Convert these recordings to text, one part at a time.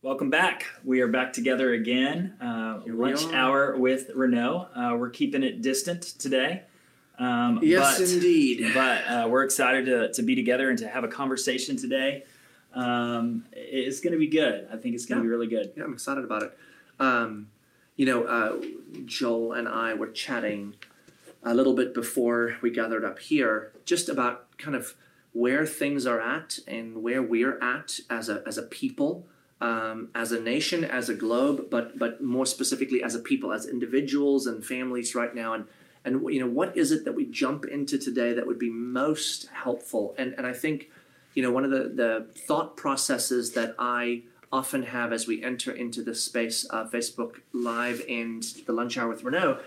Welcome back. We are back together again. Uh, lunch are. hour with Renault. Uh, we're keeping it distant today. Um, Yes, but, indeed. But uh, we're excited to, to be together and to have a conversation today. Um, it's going to be good. I think it's going to Yeah. be really good. Yeah, I'm excited about it. Um, you know, uh, Joel and I were chatting a little bit before we gathered up here, just about kind of where things are at and where we're at as a as a people, um, as a nation, as a globe, but but more specifically as a people, as individuals and families right now, and and you know what is it that we jump into today that would be most helpful? And and I think, you know, one of the the thought processes that I often have as we enter into the space of Facebook Live and the lunch hour with Renault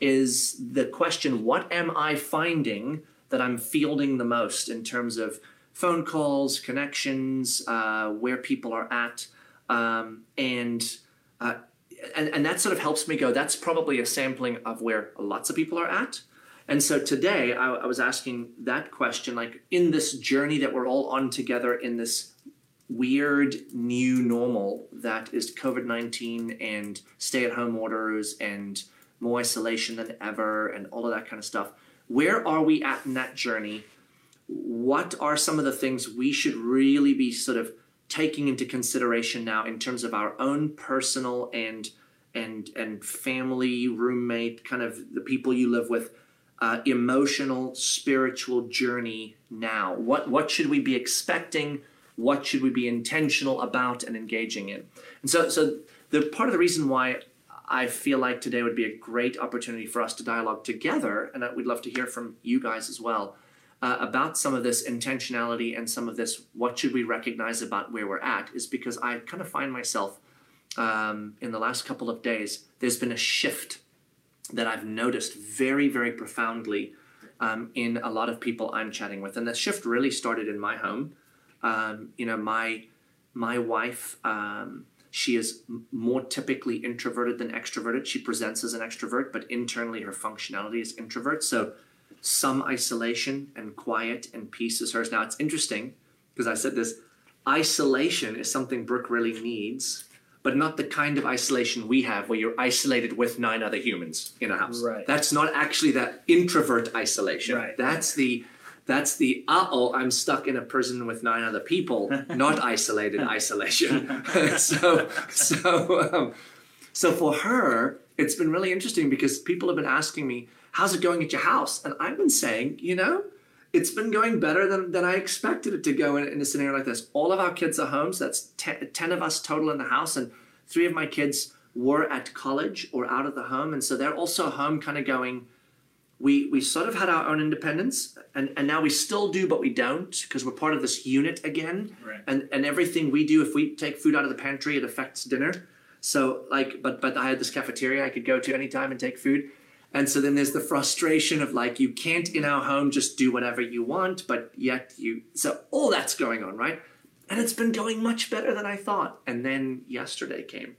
is the question what am I finding that I'm fielding the most in terms of phone calls, connections, uh, where people are at, um, and, uh, and and that sort of helps me go. That's probably a sampling of where lots of people are at. And so today I, I was asking that question, like in this journey that we're all on together in this weird new normal that is COVID 19 and stay at home orders and more isolation than ever and all of that kind of stuff. Where are we at in that journey? What are some of the things we should really be sort of taking into consideration now in terms of our own personal and and and family roommate kind of the people you live with uh, emotional spiritual journey now. What what should we be expecting? What should we be intentional about and engaging in? And so so the part of the reason why i feel like today would be a great opportunity for us to dialogue together and we'd love to hear from you guys as well uh, about some of this intentionality and some of this what should we recognize about where we're at is because i kind of find myself um, in the last couple of days there's been a shift that I've noticed very, very profoundly um, in a lot of people I'm chatting with, and the shift really started in my home. Um, you know, my my wife, um, she is more typically introverted than extroverted. She presents as an extrovert, but internally her functionality is introvert. So some isolation and quiet and peace is hers. Now it's interesting because I said this: isolation is something Brooke really needs. But not the kind of isolation we have where you're isolated with nine other humans in a house. Right. That's not actually that introvert isolation. Right. That's the that's the uh oh, I'm stuck in a prison with nine other people, not isolated isolation. so so um, so for her, it's been really interesting because people have been asking me, "How's it going at your house?" And I've been saying, you know, it's been going better than, than I expected it to go in, in a scenario like this. All of our kids are home, so that's ten, 10 of us total in the house, and three of my kids were at college or out of the home, and so they're also home, kind of going. We we sort of had our own independence, and, and now we still do, but we don't because we're part of this unit again. Right. And and everything we do, if we take food out of the pantry, it affects dinner. So like, but but I had this cafeteria I could go to anytime and take food. And so then there's the frustration of like you can't in our home just do whatever you want, but yet you so all that's going on, right? And it's been going much better than I thought. And then yesterday came.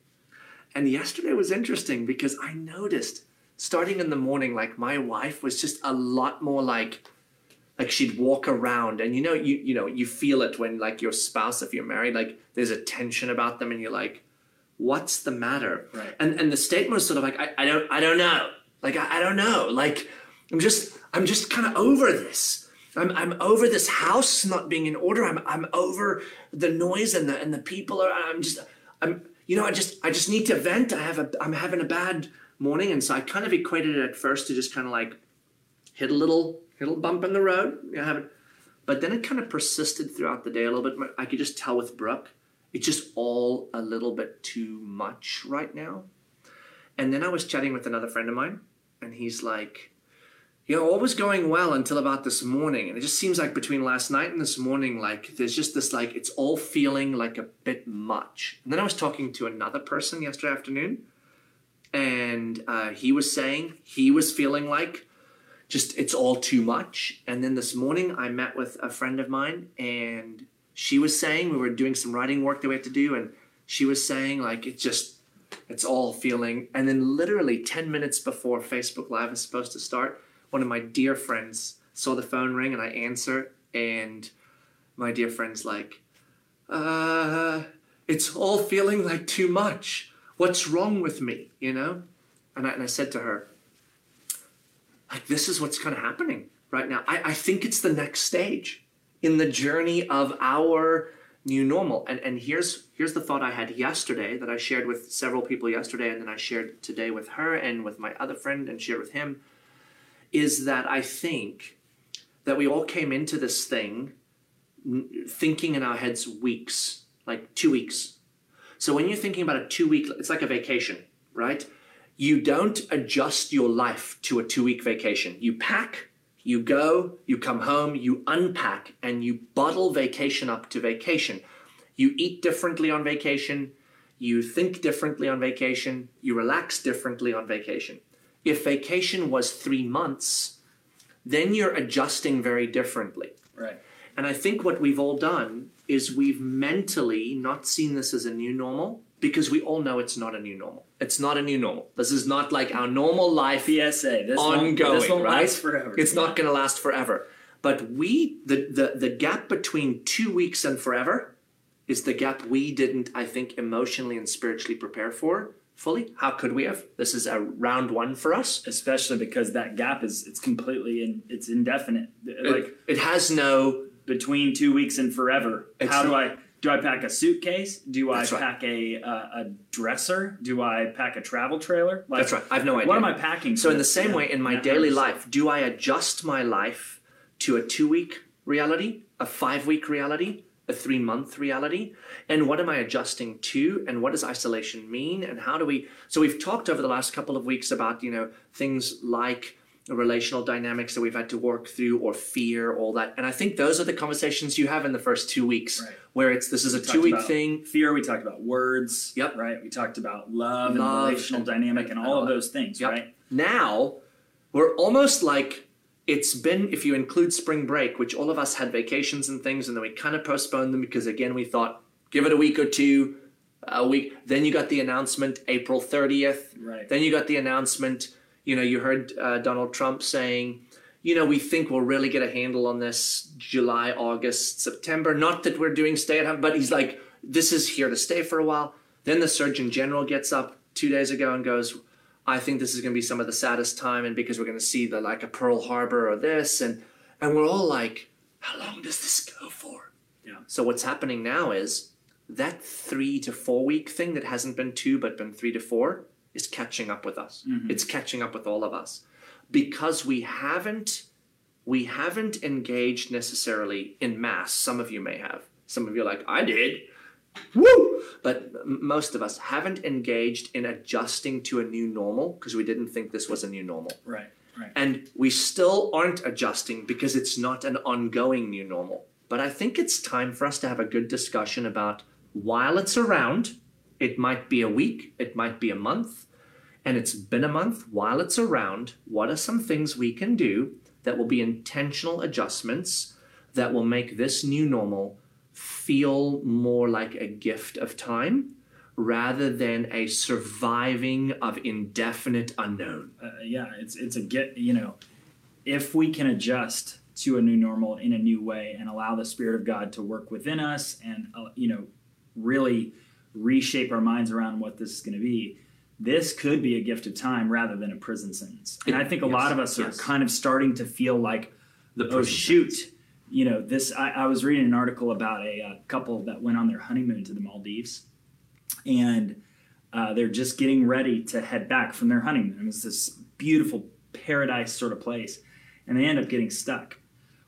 And yesterday was interesting because I noticed starting in the morning, like my wife was just a lot more like like she'd walk around and you know you you know you feel it when like your spouse if you're married like there's a tension about them and you're like what's the matter Right. and and the statement was sort of like i, I don't i don't know like I, I don't know like i'm just i'm just kind of over this I'm, I'm over this house not being in order i'm i'm over the noise and the and the people are i'm just i'm you know i just i just need to vent i have a i'm having a bad morning and so i kind of equated it at first to just kind of like hit a little little bump in the road. You have it, but then it kind of persisted throughout the day a little bit. I could just tell with Brooke, it's just all a little bit too much right now. And then I was chatting with another friend of mine, and he's like, you know, all was going well until about this morning, and it just seems like between last night and this morning, like there's just this like it's all feeling like a bit much. And then I was talking to another person yesterday afternoon, and uh, he was saying he was feeling like just it's all too much. And then this morning I met with a friend of mine and she was saying we were doing some writing work that we had to do and she was saying like it just it's all feeling and then literally 10 minutes before Facebook live is supposed to start one of my dear friends saw the phone ring and I answer and my dear friend's like uh it's all feeling like too much. What's wrong with me? You know? And I, and I said to her, like, this is what's kind of happening right now. I, I think it's the next stage in the journey of our new normal. And, and here's, here's the thought I had yesterday that I shared with several people yesterday, and then I shared today with her and with my other friend and shared with him is that I think that we all came into this thing thinking in our heads weeks, like two weeks. So when you're thinking about a two week, it's like a vacation, right? You don't adjust your life to a two week vacation. You pack, you go, you come home, you unpack, and you bottle vacation up to vacation. You eat differently on vacation, you think differently on vacation, you relax differently on vacation. If vacation was three months, then you're adjusting very differently. Right. And I think what we've all done is we've mentally not seen this as a new normal because we all know it's not a new normal. It's not a new normal. This is not like our normal life PSA. This ongoing, won't, this won't right? last forever. It's not going to last forever. But we, the, the, the gap between two weeks and forever is the gap we didn't, I think, emotionally and spiritually prepare for fully. How could we have? This is a round one for us. especially because that gap is it's completely in it's indefinite. Like It, it has no, between two weeks and forever. How do I do? I pack a suitcase? Do I That's right. pack a uh, a dresser? Do I pack a travel trailer? Like, that's right. I have no idea. What am I packing? So in the same yeah, way, in my yeah, daily life, do I adjust my life to a two-week reality, a five-week reality, a three-month reality? And what am I adjusting to? And what does isolation mean? And how do we? So we've talked over the last couple of weeks about you know things like relational dynamics that we've had to work through, or fear, all that. And I think those are the conversations you have in the first two weeks, Right. where it's this is a two-week thing. Fear. We talked about words. Yep. Right. We talked about love, Love and relational and- dynamic and all of those things. Yep. Right. Now we're almost like it's been, if you include spring break, which all of us had vacations and things, and then we kind of postponed them because again we thought give it a week or two, a week. Then you got the announcement April thirtieth. Right. Then you got the announcement. You know, you heard uh, Donald Trump saying, you know, we think we'll really get a handle on this July, August, September. Not that we're doing stay at home, but he's like, this is here to stay for a while. Then the Surgeon General gets up two days ago and goes, I think this is going to be some of the saddest time, and because we're going to see the like a Pearl Harbor or this, and and we're all like, how long does this go for? Yeah. So what's happening now is that three to four week thing that hasn't been two but been three to four is catching up with us. Mm-hmm. It's catching up with all of us because we haven't we haven't engaged necessarily in mass. Some of you may have. Some of you are like, I did. Woo! But most of us haven't engaged in adjusting to a new normal because we didn't think this was a new normal. Right. Right. And we still aren't adjusting because it's not an ongoing new normal. But I think it's time for us to have a good discussion about while it's around, it might be a week, it might be a month, and it's been a month, while it's around, what are some things we can do that will be intentional adjustments that will make this new normal feel more like a gift of time rather than a surviving of indefinite unknown? uh, yeah, it's it's a get. You know, if we can adjust to a new normal in a new way and allow the Spirit of God to work within us and uh, you know really reshape our minds around what this is going to be. This could be a gift of time rather than a prison sentence. And I think a Yes, lot of us are kind of starting to feel like, The oh shoot, you know, this. I, I was reading an article about a, uh couple that went on their honeymoon to the Maldives, and uh, they're just getting ready to head back from their honeymoon. It was this beautiful paradise sort of place, and they end up getting stuck,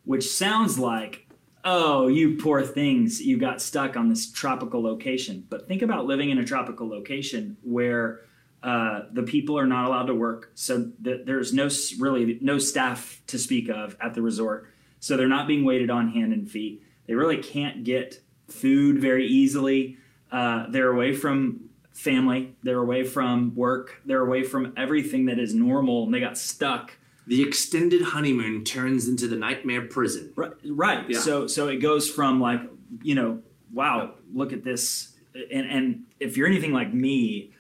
which sounds like, oh, you poor things, you got stuck on this tropical location. But think about living in a tropical location where uh, the people are not allowed to work, so th- there's no s- really no staff to speak of at the resort, so they're not being waited on hand and feet. They really can't get food very easily. Uh, they're away from family. They're away from work. They're away from everything that is normal, and they got stuck. The extended honeymoon turns into the nightmare prison. Right. Right. Yeah. So so it goes from like you know, wow, look at this, and and if you're anything like me,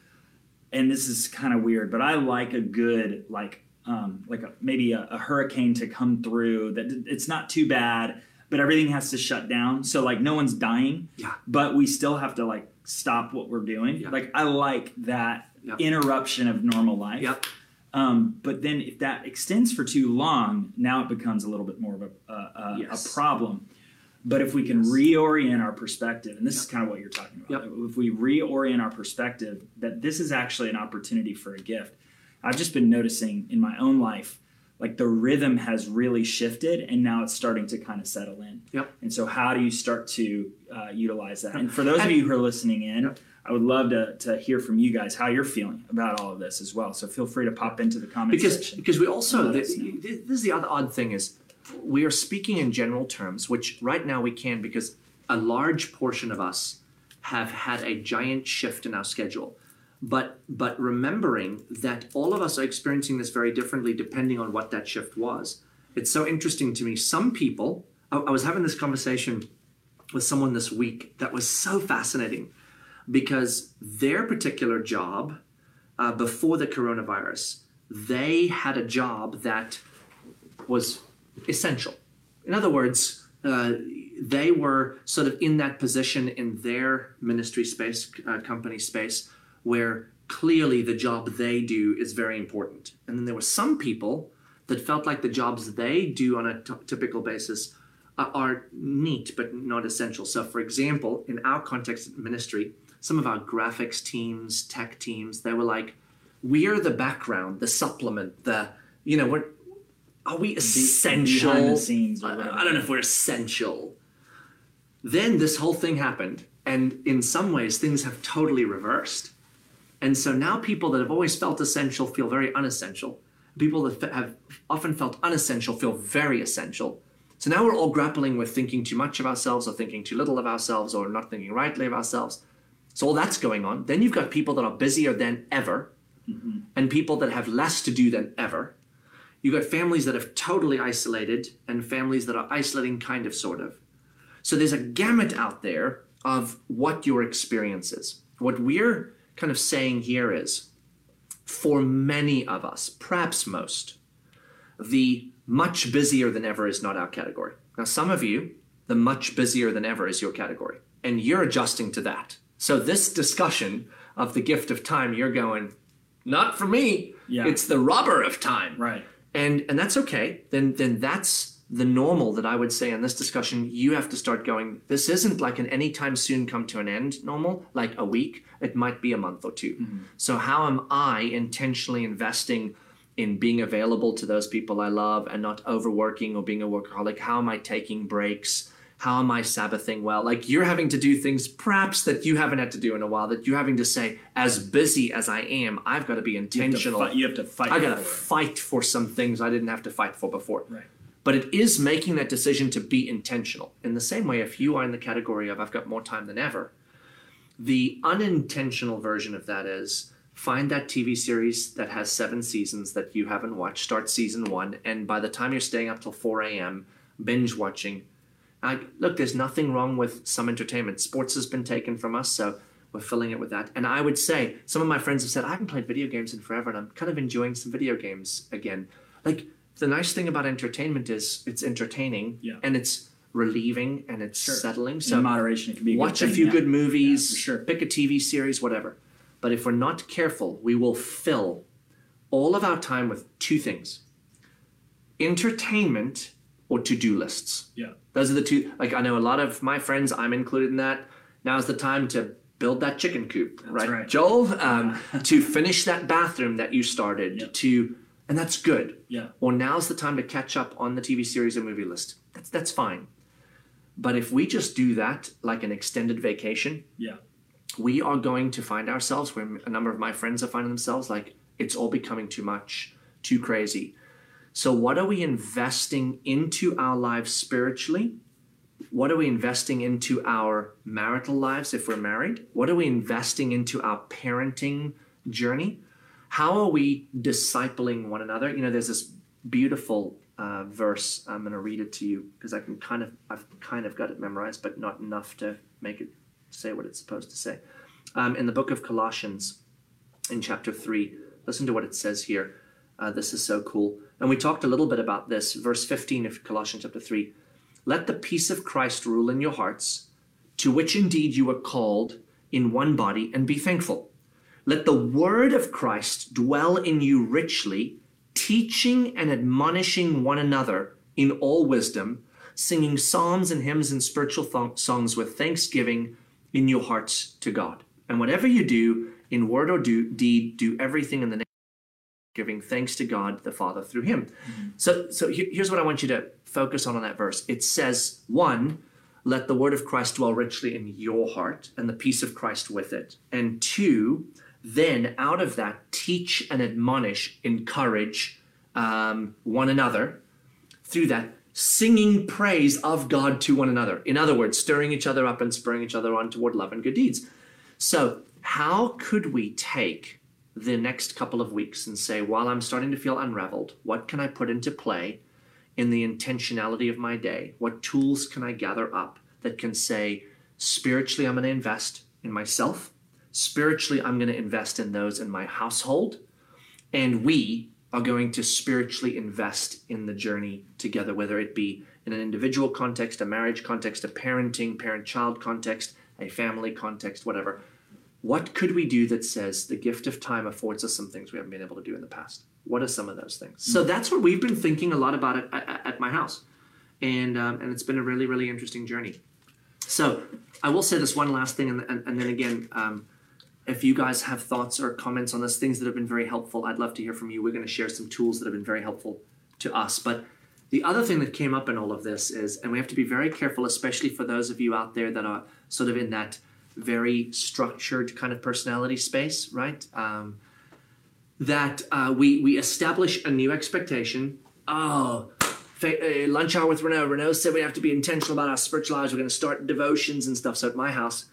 and this is kind of weird, but I like a good like um like a, maybe a, a hurricane to come through that it's not too bad, but everything has to shut down. So like no one's dying. Yeah. But we still have to like stop what we're doing. Yeah. Like I like that Yeah. interruption of normal life. Yep. Um, but then if that extends for too long, now it becomes a little bit more of a, a, a, Yes. a problem. But if we can reorient our perspective, and this is kind of what you're talking about, Yep. if we reorient our perspective, that this is actually an opportunity for a gift. I've just been noticing in my own life, like the rhythm has really shifted, and now it's starting to kind of settle in. Yep. And so, how do you start to uh, utilize that? And for those of you who are listening in, Yep. I would love to, to hear from you guys how you're feeling about all of this as well. So feel free to pop into the comments because section. because we also the, this is the other odd thing is we are speaking in general terms which right now we can because a large portion of us have had a giant shift in our schedule. But but remembering that all of us are experiencing this very differently depending on what that shift was it's so interesting to me. Some people I, I was having this conversation with someone this week that was so fascinating because their particular job uh, before the coronavirus, they had a job that was essential. In other words, uh, they were sort of in that position in their ministry space, uh, company space, where clearly the job they do is very important. And then there were some people that felt like the jobs they do on a t- typical basis uh, are neat but not essential. So, for example, in our context ministry, some of our graphics teams, tech teams, they were like, we're the background, the supplement, the, you know, we're, are we essential? behind the scenes I. I don't know if we're essential. Then this whole thing happened, and in some ways, things have totally reversed. And so now people that have always felt essential feel very unessential. People that have often felt unessential feel very essential. So now we're all grappling with thinking too much of ourselves or thinking too little of ourselves or not thinking rightly of ourselves. So all that's going on. Then you've got people that are busier than ever mm-hmm. and people that have less to do than ever. You've got families that have totally isolated and families that are isolating kind of sort of. So there's a gamut out there of what your experience is. What we're kind of saying here is for many of us, perhaps most, the much busier than ever is not our category. Now, some of you, the much busier than ever is your category, and you're adjusting to that. So, this discussion of the gift of time, you're going, not for me. Yeah. It's the rubber of time Right. And and that's okay. Then then that's the normal that i would say in this discussion you have to start going this isn't like an anytime soon come to an end normal like a week. It might be a month or 2 mm-hmm. so how am i intentionally investing in being available to those people i love and not overworking or being a workaholic? How am i taking breaks how am I Sabbathing well? Like you're having to do things perhaps that you haven't had to do in a while, that you're having to say, as busy as I am, I've got to be You have to intentional. you have to fight I got to for fight for some things I didn't have to fight for before. Right. But it is making that decision to be intentional. In the same way, if you are in the category of I've got more time than ever, the unintentional version of that is find that TV series that has seven seasons that you haven't watched, start season one, and by the time you're staying up till 4 a.m., binge watching. I, look, there's nothing wrong with some entertainment. Sports has been taken from us, so we're filling it with that. And I would say some of my friends have said, I haven't played video games in forever, and I'm kind of enjoying some video games again. Like, the nice thing about entertainment is it's entertaining Yeah. and it's relieving and it's Sure. settling. So In moderation, it can be a watch a few yeah. good movies, Yeah, sure. pick a TV series, whatever. But if we're not careful, we will fill all of our time with two things entertainment or to do lists. Yeah. Those are the two. Like, I know a lot of my friends, I'm included in that. Now's the time to build that chicken coop, right? right. Joel? Um, to finish that bathroom that you started, Yeah. to, and that's good. Yeah. Or now's the time to catch up on the TV series or movie list. That's, that's fine. But if we just do that like an extended vacation, Yeah. we are going to find ourselves where a number of my friends are finding themselves like it's all becoming too much, too crazy. So, what are we investing into our lives spiritually? What are we investing into our marital lives if we're married? What are we investing into our parenting journey? How are we discipling one another? You know, there's this beautiful uh, verse. I'm going to read it to you because I can kind of, I've kind of got it memorized, but not enough to make it say what it's supposed to say. Um, in the book of Colossians, in chapter 3, listen to what it says here. Uh, this is so cool. And we talked a little bit about this. Verse 15 of Colossians chapter 3. Let the peace of Christ rule in your hearts, to which indeed you were called in one body and be thankful. Let the word of Christ dwell in you richly, teaching and admonishing one another in all wisdom, singing psalms and hymns and spiritual th- songs with thanksgiving in your hearts to God. And whatever you do, in word or do, deed, do everything in the name giving thanks to God the Father through Him. So, so here's what I want you to focus on on that verse. It says, one, let the word of Christ dwell richly in your heart and the peace of Christ with it. And two, then out of that, teach and admonish, encourage um, one another through that, singing praise of God to one another. In other words, stirring each other up and spurring each other on toward love and good deeds. So, how could we take the next couple of weeks and say, while I'm starting to feel unraveled, what can I put into play in the intentionality of my day? What tools can I gather up that can say, spiritually, I'm going to invest in myself, spiritually, I'm going to invest in those in my household, and we are going to spiritually invest in the journey together, whether it be in an individual context, a marriage context, a parenting, parent child context, a family context, whatever. What could we do that says the gift of time affords us some things we haven't been able to do in the past? What are some of those things? So that's what we've been thinking a lot about at, at, at my house. And, um, and it's been a really, really interesting journey. So I will say this one last thing, and, and, and then again, um, if you guys have thoughts or comments on this, things that have been very helpful, I'd love to hear from you. We're going to share some tools that have been very helpful to us. But the other thing that came up in all of this is, and we have to be very careful, especially for those of you out there that are sort of in that very structured kind of personality space, right? Um, that uh, we we establish a new expectation. Oh, fa- uh, lunch hour with Renault. Renault said we have to be intentional about our spiritual lives. We're going to start devotions and stuff. So at my house,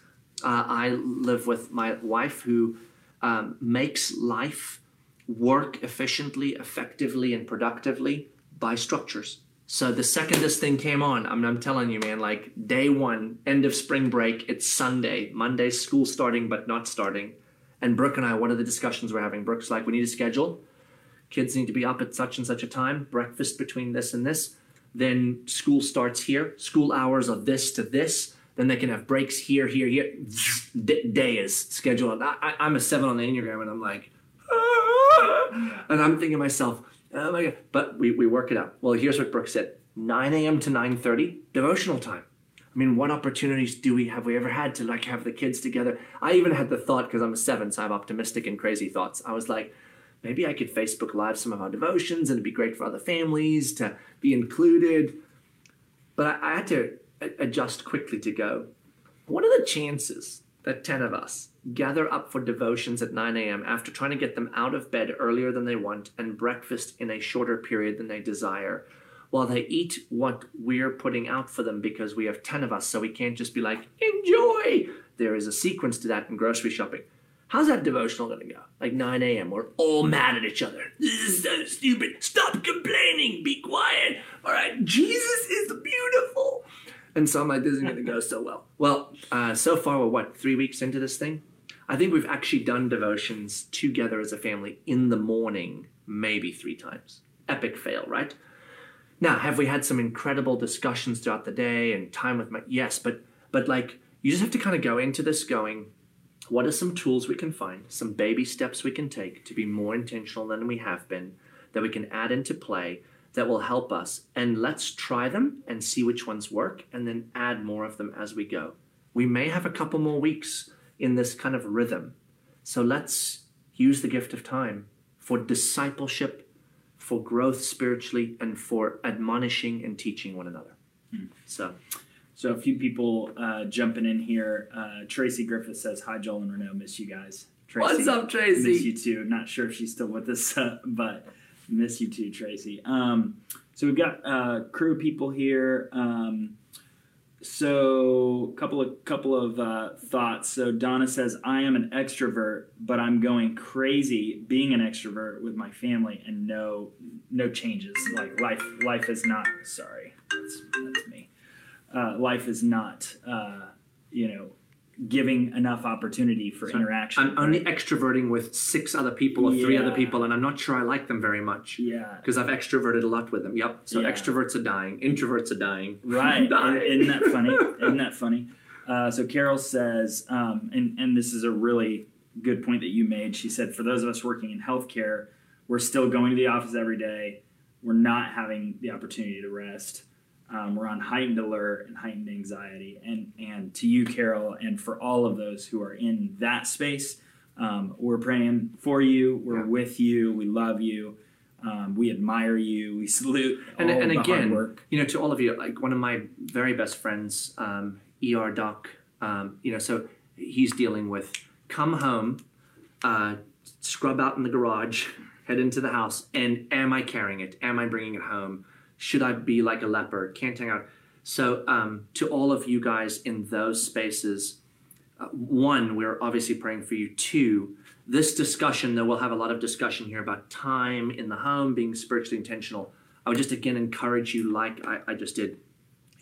uh, I live with my wife who um, makes life work efficiently, effectively, and productively by structures. So the second this thing came on, I'm, I'm telling you, man, like day one, end of spring break, it's Sunday, Monday, school starting but not starting. And Brooke and I, what are the discussions we're having? Brooke's like, we need a schedule. Kids need to be up at such and such a time, breakfast between this and this. Then school starts here. School hours are this to this. Then they can have breaks here, here, here. D- day is scheduled. I, I'm a seven on the Enneagram, and I'm like, "Ah." and I'm thinking to myself, oh my God. But we, we work it out. Well, here's what Brooke said 9 a.m. to 9.30, devotional time. I mean, what opportunities do we have we ever had to like have the kids together? I even had the thought because I'm a seven, so I have optimistic and crazy thoughts. I was like, maybe I could Facebook Live some of our devotions, and it'd be great for other families to be included. But I, I had to adjust quickly to go. What are the chances that ten of us gather up for devotions at 9 a.m. after trying to get them out of bed earlier than they want and breakfast in a shorter period than they desire? while they eat what we're putting out for them because we have 10 of us, so we can't just be like, enjoy. There is a sequence to that in grocery shopping. How's that devotional going to go? Like 9 a.m., we're all mad at each other. This is so stupid. Stop complaining. Be quiet. All right. Jesus is beautiful. And so I'm like, this isn't going to go so well. Well, uh, so far, we're what, three weeks into this thing? I think we've actually done devotions together as a family in the morning, maybe three times. Epic fail, right? Now, have we had some incredible discussions throughout the day and time with my yes, but but like you just have to kind of go into this going, what are some tools we can find, some baby steps we can take to be more intentional than we have been, that we can add into play that will help us. And let's try them and see which ones work and then add more of them as we go. We may have a couple more weeks in this kind of rhythm. So let's use the gift of time for discipleship, for growth spiritually, and for admonishing and teaching one another. So, So a few people uh, jumping in here. Uh, Tracy Griffith says, "Hi, Joel and Renault. Miss you guys." Tracy, what's up, Tracy? Miss you too. Not sure if she's still with us, uh, but miss you too, Tracy. Um, so we've got uh, crew people here. Um, so couple of couple of uh, thoughts. So Donna says, "I am an extrovert, but I'm going crazy being an extrovert with my family, and no no changes. Like life life is not sorry. That's, that's me. Uh, life is not uh, you know giving enough opportunity for interaction. I'm only extroverting with six other people or three other people, and I'm not sure I like them very much yeah." because I've extroverted a lot with them. Yep. So Yeah. extroverts are dying, introverts are dying. Right. Dying. Isn't that funny? Isn't that funny? Uh, so Carol says, um, and and this is a really good point that you made. She said, for those of us working in healthcare, we're still going to the office every day. We're not having the opportunity to rest. Um, we're on heightened alert and heightened anxiety. And and to you, Carol, and for all of those who are in that space, um, we're praying for you. We're Yeah. with you. We love you. Um, we admire you. We salute And- all and again, work. you know, to all of you, like one of my very best friends, um, ER doc, um, you know, so he's dealing with come home, uh, scrub out in the garage, head into the house, and am I carrying it? Am I bringing it home? Should I be like a leopard? Can't hang out. So, um, to all of you guys in those spaces, uh, one, we're obviously praying for you. Two, this discussion, though, we'll have a lot of discussion here about time in the home, being spiritually intentional. I would just again encourage you, like I, I just did,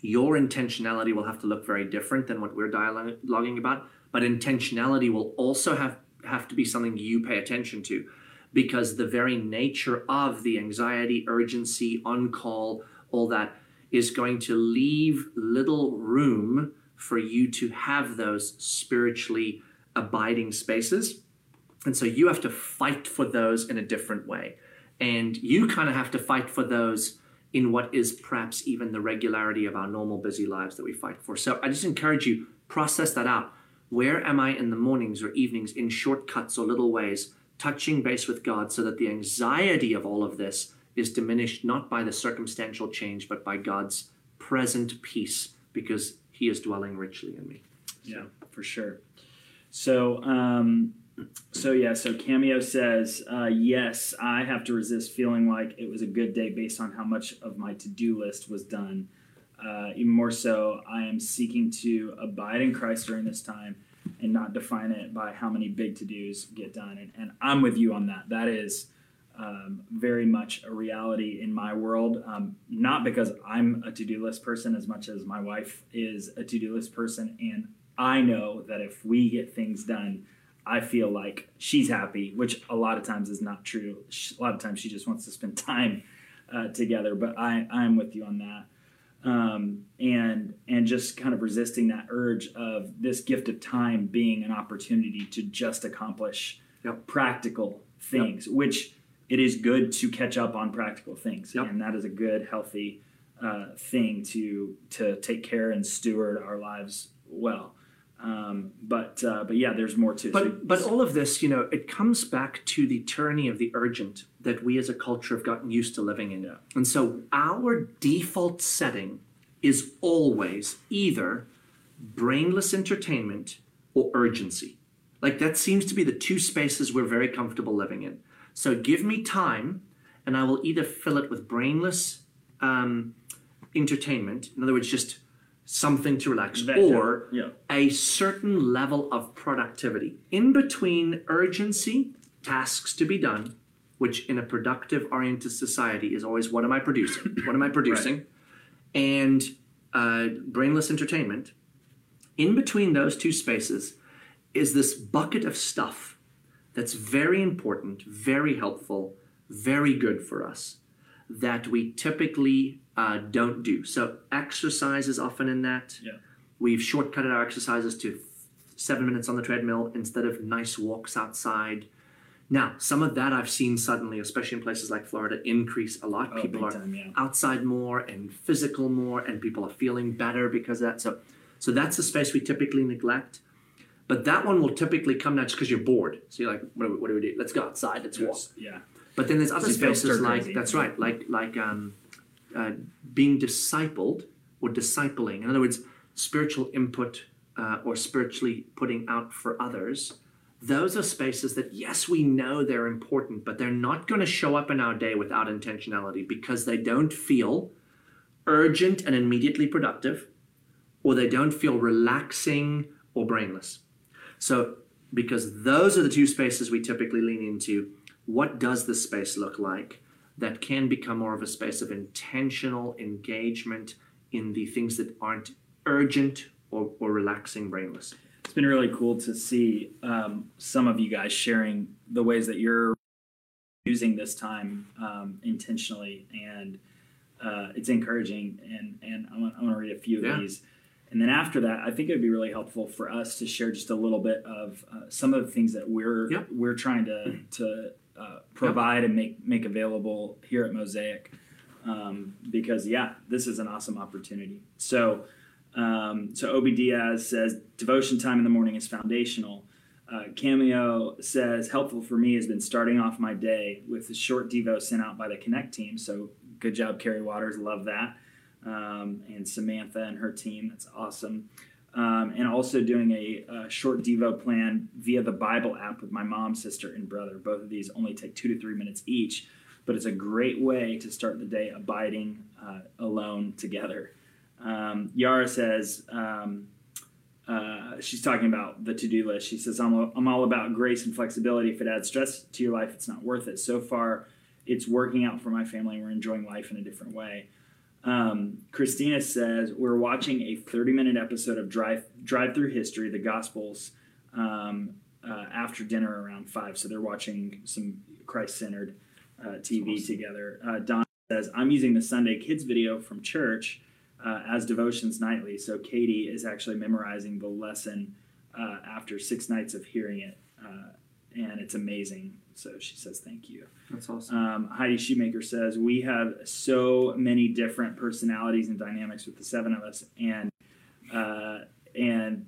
your intentionality will have to look very different than what we're dialoguing about, but intentionality will also have, have to be something you pay attention to because the very nature of the anxiety, urgency, on call, all that is going to leave little room for you to have those spiritually abiding spaces. And so you have to fight for those in a different way. And you kind of have to fight for those in what is perhaps even the regularity of our normal busy lives that we fight for. So I just encourage you, process that out. Where am I in the mornings or evenings in shortcuts or little ways, touching base with God so that the anxiety of all of this is diminished not by the circumstantial change, but by God's present peace because He is dwelling richly in me. Yeah, for sure. So, um, so yeah, so Cameo says, uh, yes, I have to resist feeling like it was a good day based on how much of my to do list was done. Uh, even more so, I am seeking to abide in Christ during this time and not define it by how many big to dos get done. And, and I'm with you on that. That is um, very much a reality in my world. Um, not because I'm a to do list person as much as my wife is a to do list person. And I know that if we get things done, I feel like she's happy, which a lot of times is not true. A lot of times she just wants to spend time uh, together. But I, I'm with you on that. Um, and and just kind of resisting that urge of this gift of time being an opportunity to just accomplish Yep. practical things, which it is good to catch up on practical things, Yep. and that is a good, healthy uh, thing to to take care and steward our lives well. Um, but uh, but yeah, there's more to. so- But but all of this, you know, it comes back to the tyranny of the urgent that we as a culture have gotten used to living in. Yeah. And so our default setting is always either brainless entertainment or urgency. Like that seems to be the two spaces we're very comfortable living in. So give me time, and I will either fill it with brainless um, entertainment, in other words, just something to relax, That- or yeah. a certain level of productivity in between urgency, tasks to be done, which in a productive oriented society is always what am I producing? what am I producing? And uh, brainless entertainment. In between those two spaces is this bucket of stuff that's very important, very helpful, very good for us that we typically uh, don't do. So exercise is often in that. Yeah. We've shortcutted our exercises to seven minutes on the treadmill instead of nice walks outside. Now, some of that I've seen suddenly, especially in places like Florida, increase a lot. Oh, people are time, yeah. outside more and physical more, and people are feeling better because of that. So, so that's the space we typically neglect. But that one will typically come next because you're bored. So you're like, what do, we, what do we do? Let's go outside. Let's walk. Yeah. But then there's other spaces like crazy. that's right, like like um, uh, being discipled or discipling. In other words, spiritual input uh, or spiritually putting out for others. Those are spaces that yes, we know they're important, but they're not going to show up in our day without intentionality because they don't feel urgent and immediately productive, or they don't feel relaxing or brainless. So, because those are the two spaces we typically lean into, what does this space look like that can become more of a space of intentional engagement in the things that aren't urgent or, or relaxing brainless? It's been really cool to see um, some of you guys sharing the ways that you're using this time um, intentionally, and uh, it's encouraging. And and I'm, gonna- I'm going to read a few of Yeah. these. And then after that, I think it would be really helpful for us to share just a little bit of uh, some of the things that we're we're trying to to uh, provide and make make available here at Mosaic, um, because yeah, this is an awesome opportunity. So, um, so Obi Diaz says devotion time in the morning is foundational. Uh, Cameo says helpful for me has been starting off my day with a short devo sent out by the Connect team. So good job, Carrie Waters. Love that um, and Samantha and her team. That's awesome. Um, and also doing a, a short Devo plan via the Bible app with my mom, sister, and brother. Both of these only take two to three minutes each, but it's a great way to start the day abiding uh, alone together. Um, Yara says, um, uh, she's talking about the to-do list. She says, I'm, I'm all about grace and flexibility. If it adds stress to your life, it's not worth it. So far, it's working out for my family. We're enjoying life in a different way. Um, Christina says we're watching a 30 minute episode of Drive Drive Through History, the Gospels, um, uh, after dinner around five. So they're watching some Christ centered uh, TV awesome. together. Uh, Don says I'm using the Sunday Kids video from church uh, as devotions nightly. So Katie is actually memorizing the lesson uh, after six nights of hearing it, uh, and it's amazing. So she says thank you. That's awesome. Um, Heidi Shoemaker says we have so many different personalities and dynamics with the seven of us, and uh, and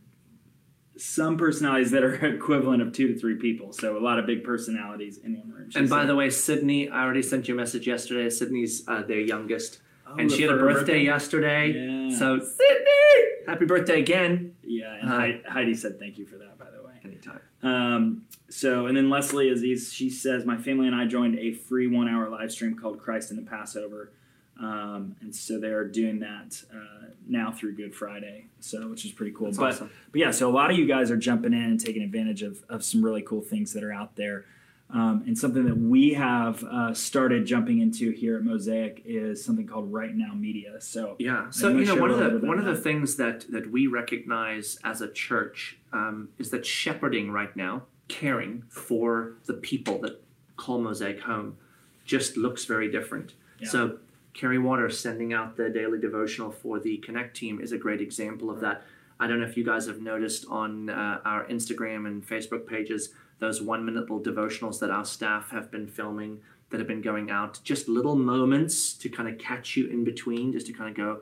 some personalities that are equivalent of two to three people. So a lot of big personalities in one room. And by said- the way, Sydney, I already sent you a message yesterday. Sydney's uh, their youngest, Oh, and she had a her birthday, yesterday. Yeah. So Sydney, happy birthday again. Yeah, and Uh, Heidi, Heidi said thank you for that. By the way. Anytime. Um, so, and then Leslie Aziz, she says, My family and I joined a free one hour live stream called Christ in the Passover. Um, and so they're doing that uh, now through Good Friday, so which is pretty cool. That's but, awesome. but yeah, so a lot of you guys are jumping in and taking advantage of, of some really cool things that are out there. Um, and something that we have uh, started jumping into here at Mosaic is something called Right Now Media. So Yeah. So you know, one of the one of about the things that that we recognize as a church um, is that shepherding right now, caring for the people that call Mosaic home, just looks very different. Yeah. So Carrie Waters sending out the daily devotional for the Connect team is a great example of that. I don't know if you guys have noticed on uh, our Instagram and Facebook pages those one minute little devotionals that our staff have been filming that have been going out. Just little moments to kind of catch you in between, just to kind of go,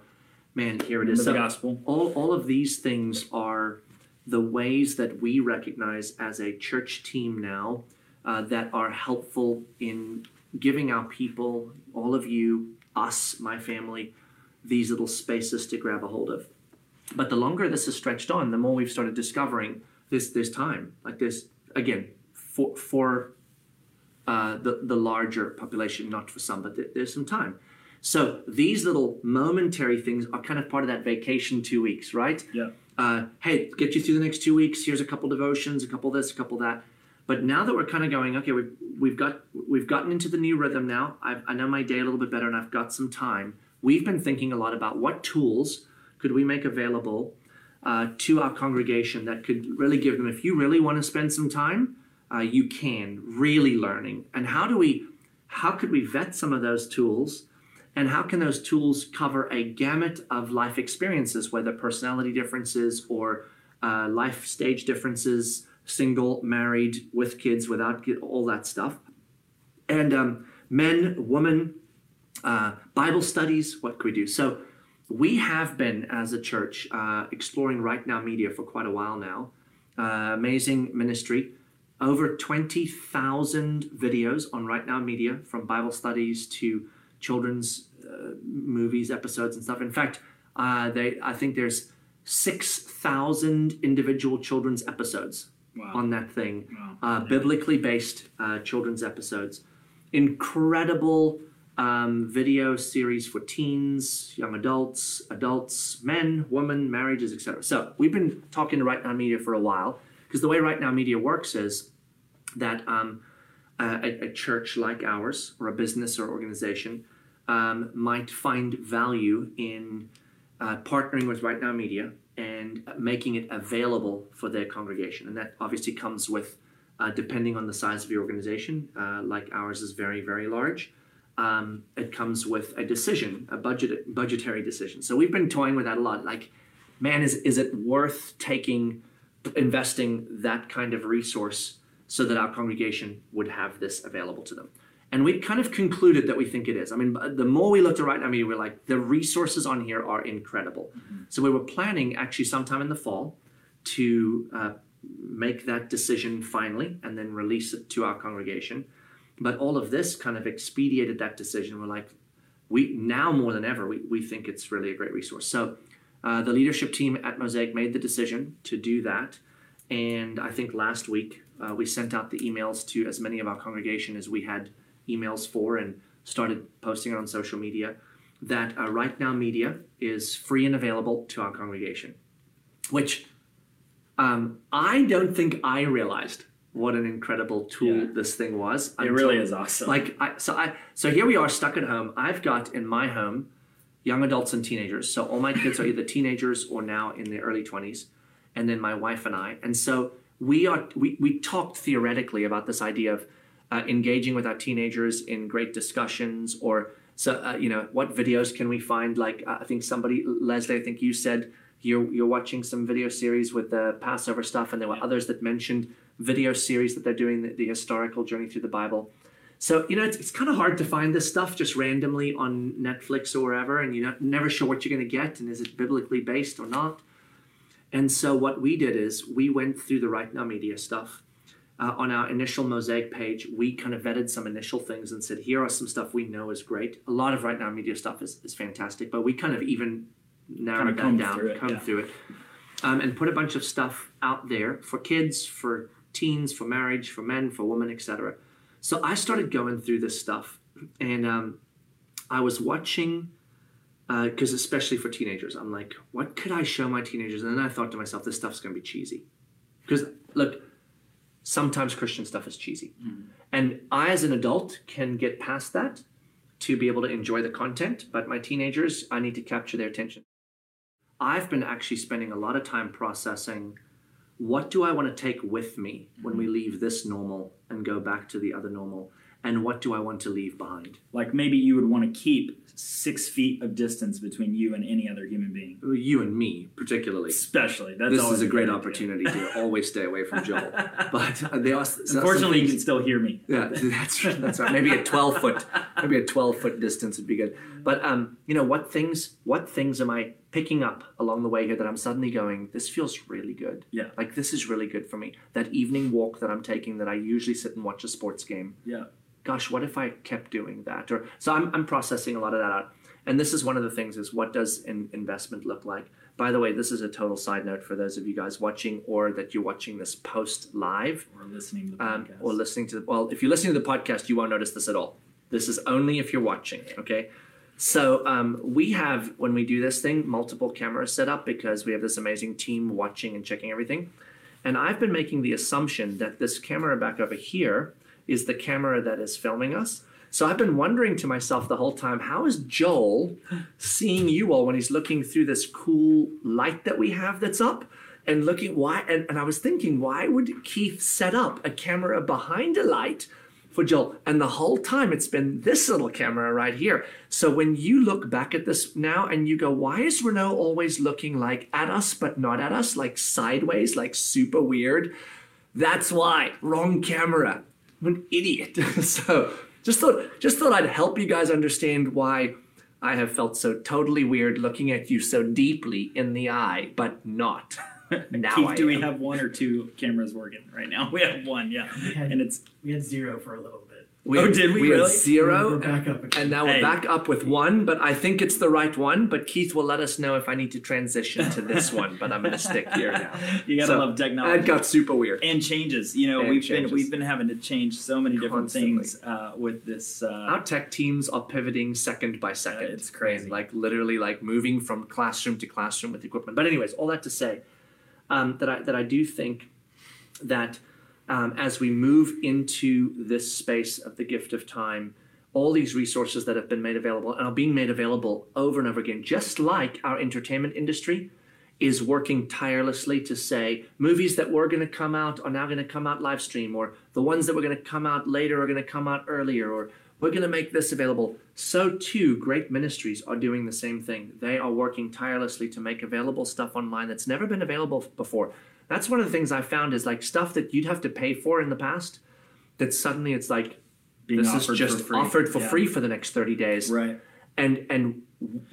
man, here it is. the So gospel. all, all of these things are the ways that we recognize as a church team now uh, that are helpful in giving our people, all of you, us, my family, these little spaces to grab a hold of. But the longer this is stretched on, the more we've started discovering this this time. Like this again, for for uh, the the larger population, not for some, but there- there's some time. So these little momentary things are kind of part of that vacation two weeks, right? Yeah. Uh, hey, get you through the next two weeks. Here's a couple devotions, a couple this, a couple that. But now that we're kind of going, okay, we've we've got we've gotten into the new rhythm now. I've, I know my day a little bit better, and I've got some time. We've been thinking a lot about what tools could we make available uh, to our congregation that could really give them. If you really want to spend some time, uh, you can really learning. And how do we? How could we vet some of those tools? And how can those tools cover a gamut of life experiences, whether personality differences or uh, life stage differences, single, married, with kids, without ki- all that stuff? And um, men, women, uh, Bible studies, what could we do? So we have been, as a church, uh, exploring Right Now Media for quite a while now. Uh, amazing ministry. Over 20,000 videos on Right Now Media, from Bible studies to children's uh, movies, episodes, and stuff. In fact, uh, they I think there's 6,000 individual children's episodes Wow. on that thing Wow. uh, biblically based uh, children's episodes. Incredible um, video series for teens, young adults, adults, men, women, marriages, etc. So we've been talking to Right Now Media for a while because the way Right Now Media works is that um, a, a- church like ours or a business or organization um, might find value in uh, partnering with Right Now Media and making it available for their congregation. And that obviously comes with, uh, depending on the size of your organization, uh, like ours is very, very large. Um, it comes with a decision, a budget, budgetary decision. So we've been toying with that a lot. Like, man, is is it worth taking, investing that kind of resource so that our congregation would have this available to them? And we kind of concluded that we think it is. I mean, the more we looked at right now, I mean, we're like, the resources on here are incredible. Mm-hmm. So we were planning actually sometime in the fall to uh, make that decision finally and then release it to our congregation. But all of this kind of expedited that decision. We're like, we now more than ever, we, we think it's really a great resource. So uh, the leadership team at Mosaic made the decision to do that. And I think last week uh, we sent out the emails to as many of our congregation as we had emails for and started posting it on social media that uh, Right Now Media is free and available to our congregation, which um, I don't think I realized what an incredible tool yeah. this thing was. It really is awesome. Like, I, so I, so here we are stuck at home. I've got in my home young adults and teenagers. So all my kids are either teenagers or now in their early twenties, and then my wife and I. And so we are we we talked theoretically about this idea of uh, engaging with our teenagers in great discussions or so uh, you know what videos can we find? Like uh, i think somebody leslie i think you said you're, you're watching some video series with the passover stuff and there were yeah. others that mentioned video series that they're doing the, the historical journey through the bible. So you know it's, it's kind of hard to find this stuff just randomly on netflix or wherever and you're not, never sure what you're going to get and is it biblically based or not and so what we did is we went through the right now media stuff uh, on our initial mosaic page. We kind of vetted some initial things and said here are some stuff we know is great. A lot of right now media stuff is, is fantastic but we kind of even narrowed kind of that down through it, come yeah. through it um, and put a bunch of stuff out there for kids for teens for marriage for men for women etc so i started going through this stuff and um, i was watching because uh, especially for teenagers i'm like what could i show my teenagers and then i thought to myself this stuff's going to be cheesy because look sometimes Christian stuff is cheesy. Mm. And I, as an adult, can get past that to be able to enjoy the content, but my teenagers, I need to capture their attention. I've been actually spending a lot of time processing what do I want to take with me when we mm-hmm. leave this normal and go back to the other normal? And what do I want to leave behind? Like maybe you would want to keep six feet of distance between you and any other human being. You and me, particularly. Especially. That's this is a great opportunity to always stay away from Joel. But uh, they also, unfortunately, you can still hear me. Yeah, that's that's right. Maybe a twelve foot, maybe a twelve foot distance would be good. But um, you know what things? What things am I picking up along the way here that I'm suddenly going? This feels really good. Yeah. Like this is really good for me. That evening walk that I'm taking, that I usually sit and watch a sports game. Yeah gosh, what if I kept doing that? Or so I'm, I'm processing a lot of that out. And this is one of the things is what does an investment look like? By the way, this is a total side note for those of you guys watching or that you're watching this post live or listening to the um, or listening to the, well, if you're listening to the podcast, you won't notice this at all. This is only if you're watching. Okay. So um, we have when we do this thing multiple cameras set up because we have this amazing team watching and checking everything. And I've been making the assumption that this camera back over here is the camera that is filming us. So I've been wondering to myself the whole time, how is Joel seeing you all when he's looking through this cool light that we have that's up? And looking why and, and I was thinking, why would Keith set up a camera behind a light for Joel? And the whole time it's been this little camera right here. So when you look back at this now and you go, why is Renault always looking like at us but not at us, like sideways, like super weird? That's why. Wrong camera. I'm an idiot. so just thought just thought I'd help you guys understand why I have felt so totally weird looking at you so deeply in the eye, but not. now Keith, do we have one or two cameras working right now? We have one, yeah, had, and it's we had zero for a little bit. We, oh, did we, we really? Had zero, we're back up again. and now we're back up with one. But I think it's the right one. But Keith will let us know if I need to transition to this one. But I'm going to stick here now. You gotta so, love technology. It got super weird and changes. You know, and we've changes. been we've been having to change so many different Constantly. things uh, with this. Uh, Our tech teams are pivoting second by second. Uh, it's crazy, like literally like moving from classroom to classroom with equipment. But anyways, all that to say um, that I that I do think that um, as we move into this space of the gift of time, all these resources that have been made available and are being made available over and over again, just like our entertainment industry is working tirelessly to say movies that were going to come out are now going to come out live stream, or the ones that were going to come out later are going to come out earlier, or we're going to make this available. So, too, great ministries are doing the same thing. They are working tirelessly to make available stuff online that's never been available before. That's one of the things I found is like stuff that you'd have to pay for in the past, that suddenly it's like, Being this is just for offered for Yeah. free for the next 30 days. Right. And, and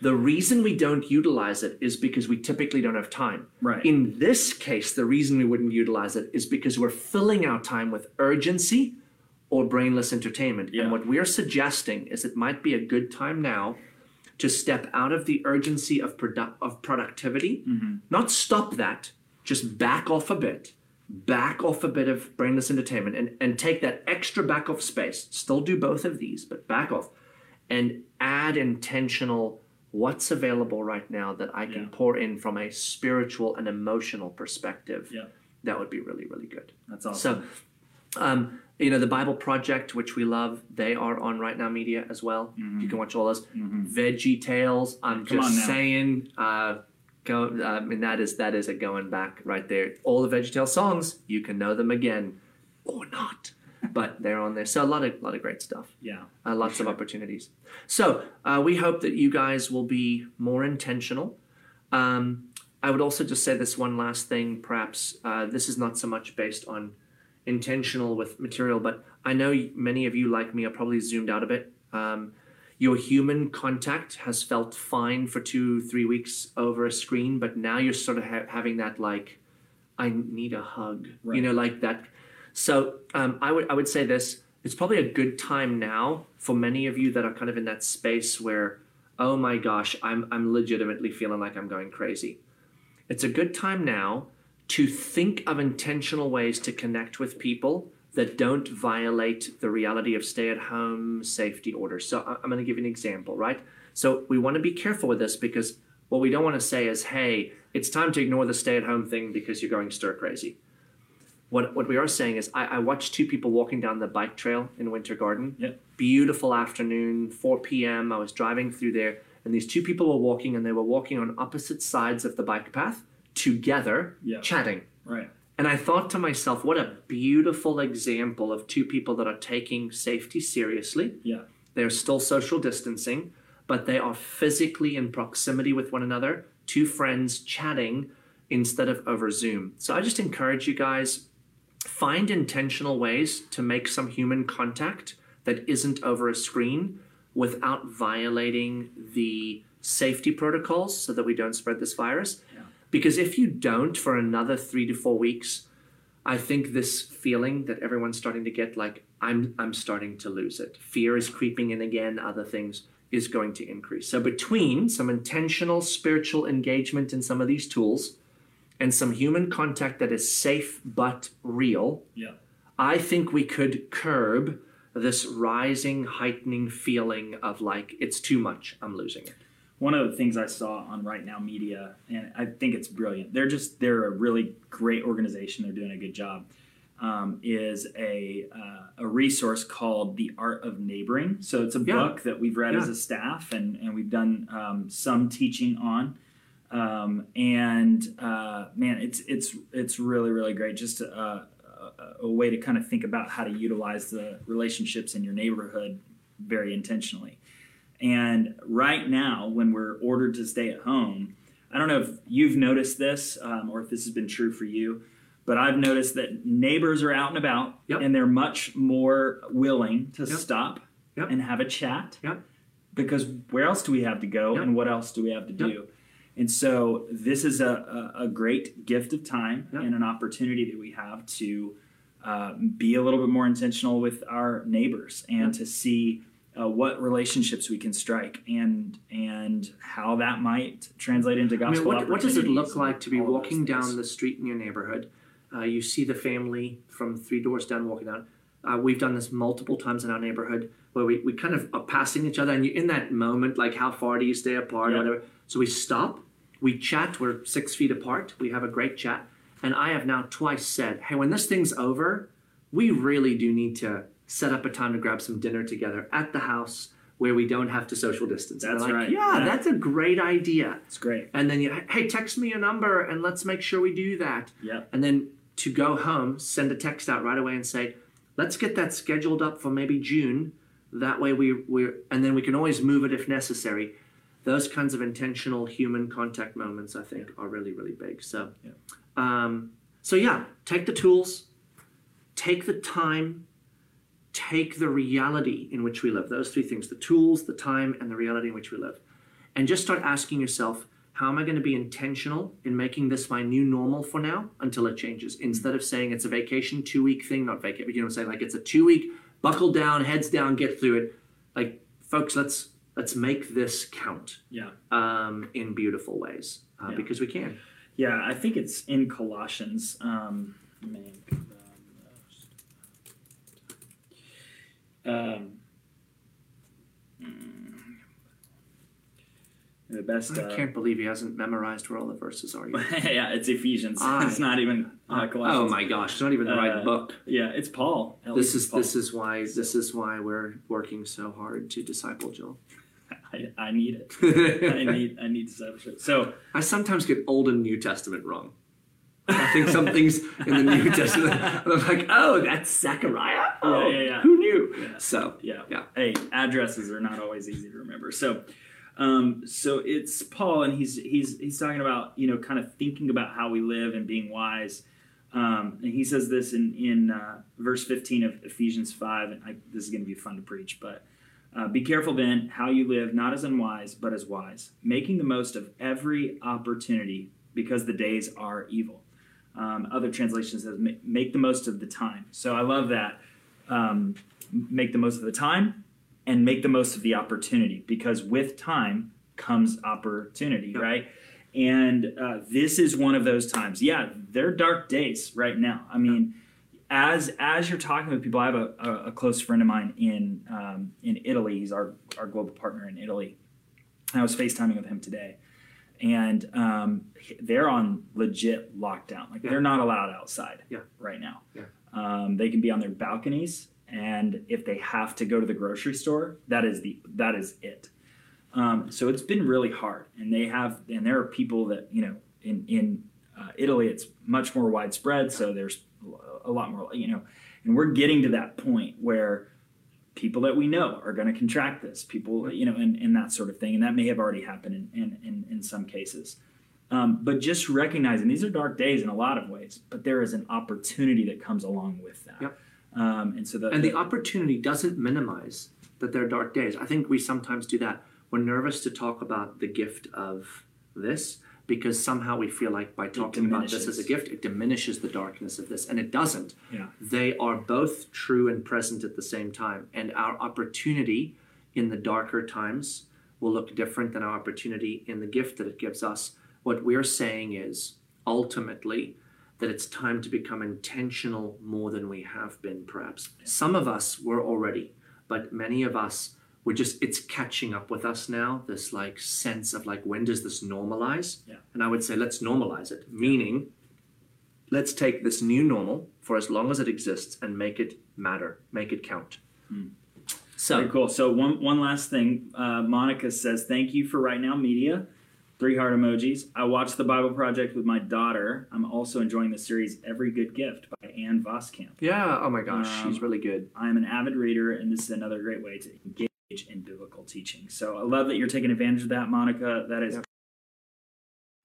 the reason we don't utilize it is because we typically don't have time. Right. In this case, the reason we wouldn't utilize it is because we're filling our time with urgency or brainless entertainment. Yeah. And what we're suggesting is it might be a good time now to step out of the urgency of produ- of productivity, Mm-hmm. not stop that, just back off a bit, back off a bit of brainless entertainment and, and take that extra back off space. Still do both of these, but back off and add intentional what's available right now that I can Yeah. pour in from a spiritual and emotional perspective. Yeah. That would be really, really good. That's awesome. So, um, you know, the Bible Project, which we love, they are on Right Now Media as well. You can watch all those. Veggie Tales. I'm Mm-hmm. Come just saying. Uh, go. I mean, that is that is a going back right there. All the Veggie Tales songs, you can know them again, or not, but they're on there. So a lot of lot of great stuff yeah. uh, lots of opportunities. So uh, we hope that you guys will be more intentional. Um, I would also just say this one last thing. Perhaps uh, this is not so much based on intentional with material, but I know many of you, like me, are probably zoomed out a bit. Um, your human contact has felt fine for two, three weeks over a screen, but now you're sort of ha- having that like, I need a hug, you know, like that. So um, I would I would say this: it's probably a good time now for many of you that are kind of in that space where, oh my gosh, I'm I'm legitimately feeling like I'm going crazy. It's a good time now to think of intentional ways to connect with people that don't violate the reality of stay-at-home safety orders. So I'm going to give you an example, right? So we want to be careful with this because what we don't want to say is, "Hey, it's time to ignore the stay-at-home thing because you're going stir crazy." What what we are saying is, I, I watched two people walking down the bike trail in Winter Garden. Yep. Beautiful afternoon, 4 p.m. I was driving through there, and these two people were walking, and they were walking on opposite sides of the bike path together, Yeah. chatting. Right. And I thought to myself, what a beautiful example of two people that are taking safety seriously. Yeah. They're still social distancing, but they are physically in proximity with one another, two friends chatting instead of over Zoom. So I just encourage you guys find intentional ways to make some human contact that isn't over a screen without violating the safety protocols so that we don't spread this virus. Because if you don't for another 3 to 4 weeks, I think this feeling that everyone's starting to get like I'm I'm starting to lose it. Fear is creeping in again, other things is going to increase. So between some intentional spiritual engagement in some of these tools and some human contact that is safe but real, Yeah. I think we could curb this rising heightening feeling of like it's too much, I'm losing it. One of the things I saw on Right Now Media, and I think it's brilliant. They're just they're a really great organization. They're doing a good job. Um, is a uh, a resource called The Art of Neighboring. So it's a Yeah. book that we've read as a staff, and and we've done um, some teaching on. Um, and uh, man, it's it's it's really really great. Just a, a, a way to kind of think about how to utilize the relationships in your neighborhood very intentionally. And right now, when we're ordered to stay at home, I don't know if you've noticed this um, or if this has been true for you, but I've noticed that neighbors are out and about Yep. and they're much more willing to Yep. stop Yep. and have a chat. Yep. Because where else do we have to go and what else do we have to do? And so this is a, a, a great gift of time and an opportunity that we have to uh, be a little bit more intentional with our neighbors and to see uh, what relationships we can strike and and how that might translate into I gospel mean, what, what does it look like to be and all of walking down the street in your neighborhood? Uh, you see the family from three doors down walking down. Uh, we've done this multiple times in our neighborhood where we, we kind of are passing each other, and you're in that moment, like how far do you stay apart Yeah. or whatever. So we stop, we chat, we're six feet apart, we have a great chat. And I have now twice said, hey, when this thing's over, we really do need to set up a time to grab some dinner together at the house where we don't have to social distance. That's like, right. Yeah, Yeah. that's a great idea. It's great. And then you, hey, text me your number and let's make sure we do that. Yep. And then to go home, send a text out right away and say, let's get that scheduled up for maybe June. That way we we and then we can always move it if necessary. Those kinds of intentional human contact moments, I think, are really really big. So, Yeah. um, so yeah, take the tools, take the time, take the reality in which we live. Those three things: the tools, the time, and the reality in which we live, and just start asking yourself. How am I going to be intentional in making this my new normal for now until it changes? Instead of saying it's a vacation, two week thing, not vacation, you know what I'm saying? Like it's a two week, buckle down, heads down, get through it. Like, folks, let's let's make this count Yeah. um, in beautiful ways uh, Yeah. because we can. Yeah, I think it's in Colossians. Um, the most- um, mm, the best. I Uh, can't believe he hasn't memorized where all the verses are. yet. yeah, it's Ephesians. I- it's not even uh, oh my gosh, it's not even the Uh, right book. Yeah, it's Paul. At This is Paul. this is why this is why we're working so hard to disciple Joel. I, I need it. I need I need discipleship. So I sometimes get Old and New Testament wrong. I think some things in the New Testament, and I'm like, oh, that's Zechariah. Oh, yeah, yeah. Who Yeah. So, yeah. Yeah. Hey, addresses are not always easy to remember. So, um, so it's Paul, and he's he's he's talking about you know kind of thinking about how we live and being wise. Um, and he says this in in uh, verse 15 of Ephesians 5, and I, this is going to be fun to preach, but. Uh, be careful then how you live, not as unwise, but as wise, making the most of every opportunity because the days are evil. Um, other translations says make the most of the time. So I love that. Um, make the most of the time and make the most of the opportunity because with time comes opportunity, Yep. right? And uh, this is one of those times. Yeah, they're dark days right now. I mean, as as you're talking with people, I have a, a, a close friend of mine in um, in Italy. He's our our global partner in Italy. I was FaceTiming with him today, and um, they're on legit lockdown. Like Yeah. they're not allowed outside Yeah. right now. Yeah. Um, they can be on their balconies, and if they have to go to the grocery store, that is the that is it. Um, so it's been really hard, and they have, and there are people that you know in in uh, Italy, it's much more widespread. So there's a lot more, you know, and we're getting to that point where people that we know are going to contract this, people, you know, and, and that sort of thing, and that may have already happened in in, in, in some cases. Um, but just recognizing these are dark days in a lot of ways, but there is an opportunity that comes along with that. Yep. Um, and so the, and the opportunity doesn't minimize that there are dark days. I think we sometimes do that. We're nervous to talk about the gift of this because somehow we feel like by talking about this as a gift, it diminishes the darkness of this, and it doesn't. yeah, They are both true and present at the same time, and our opportunity in the darker times will look different than our opportunity in the gift that it gives us. What we're saying is ultimately that it's time to become intentional more than we have been, perhaps. Some of us were already, but many of us we're just it's catching up with us now this like sense of like when does this normalize Yeah. and i would say let's normalize it meaning let's take this new normal for as long as it exists and make it matter make it count Hmm. so Very cool. So one one last thing, uh, Monica says, "Thank you for right now media." Three heart emojis. I watched the Bible Project with my daughter. I'm also enjoying the series "Every Good Gift" by Ann Voskamp. yeah oh my gosh Um, she's really good I am an avid reader, and this is another great way to engage in biblical teaching. So I love that you're taking advantage of that, Monica. That is. Yeah.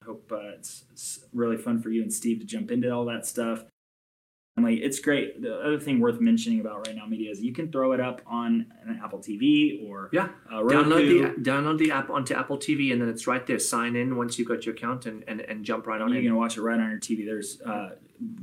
I hope uh, it's, it's really fun for you and Steve to jump into all that stuff. It's great. The other thing worth mentioning about right now media is you can throw it up on an Apple TV or yeah uh, download the download the app onto apple tv and then it's right there sign in once you've got your account and, and, and jump right on it. you can watch it right on your TV. There's uh,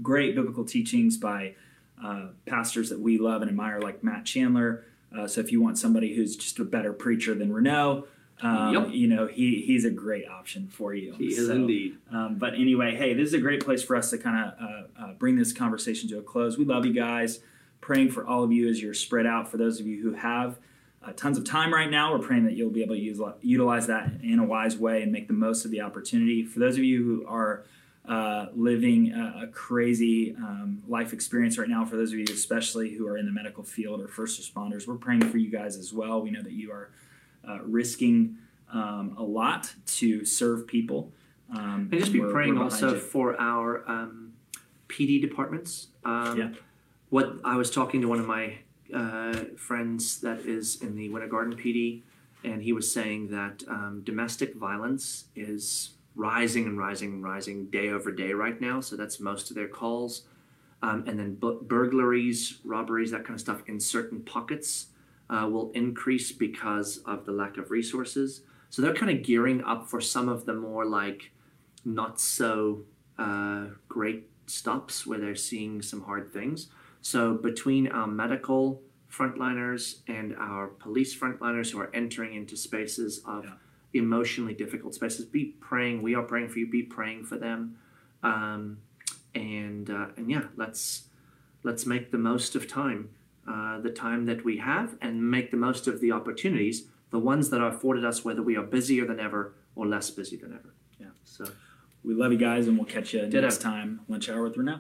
great biblical teachings by uh, pastors that we love and admire, like Matt Chandler. Uh, so if you want somebody who's just a better preacher than Renault, um, Yep. you know he he's a great option for you. he is So, indeed Um, but anyway, hey, this is a great place for us to kind of uh, uh, bring this conversation to a close. We love you guys. Praying for all of you as you're spread out. For those of you who have uh, tons of time right now, we're praying that you'll be able to use, utilize that in a wise way and make the most of the opportunity. For those of you who are uh, living a, a crazy um, life experience right now, for those of you especially who are in the medical field or first responders, we're praying for you guys as well. We know that you are uh, risking um, a lot to serve people. Um, And just be we're- praying we're also for our um, PD departments. Um, Yeah. What I was talking to one of my uh, friends that is in the Winter Garden PD, and he was saying that um, domestic violence is rising and rising and rising day over day right now. So that's most of their calls. Um, and then bu- burglaries, robberies, that kind of stuff in certain pockets uh, will increase because of the lack of resources. So they're kind of gearing up for some of the more like not so uh, great stops where they're seeing some hard things. So between our medical frontliners and our police frontliners who are entering into spaces of Yeah. emotionally difficult spaces, be praying. We are praying for you. Be praying for them. Um, and uh, and yeah, let's let's make the most of time, uh, the time that we have, and make the most of the opportunities, the ones that are afforded us, whether we are busier than ever or less busy than ever. Yeah. So. We love you guys, and we'll catch you Ditto. next time. Lunch hour with Renee.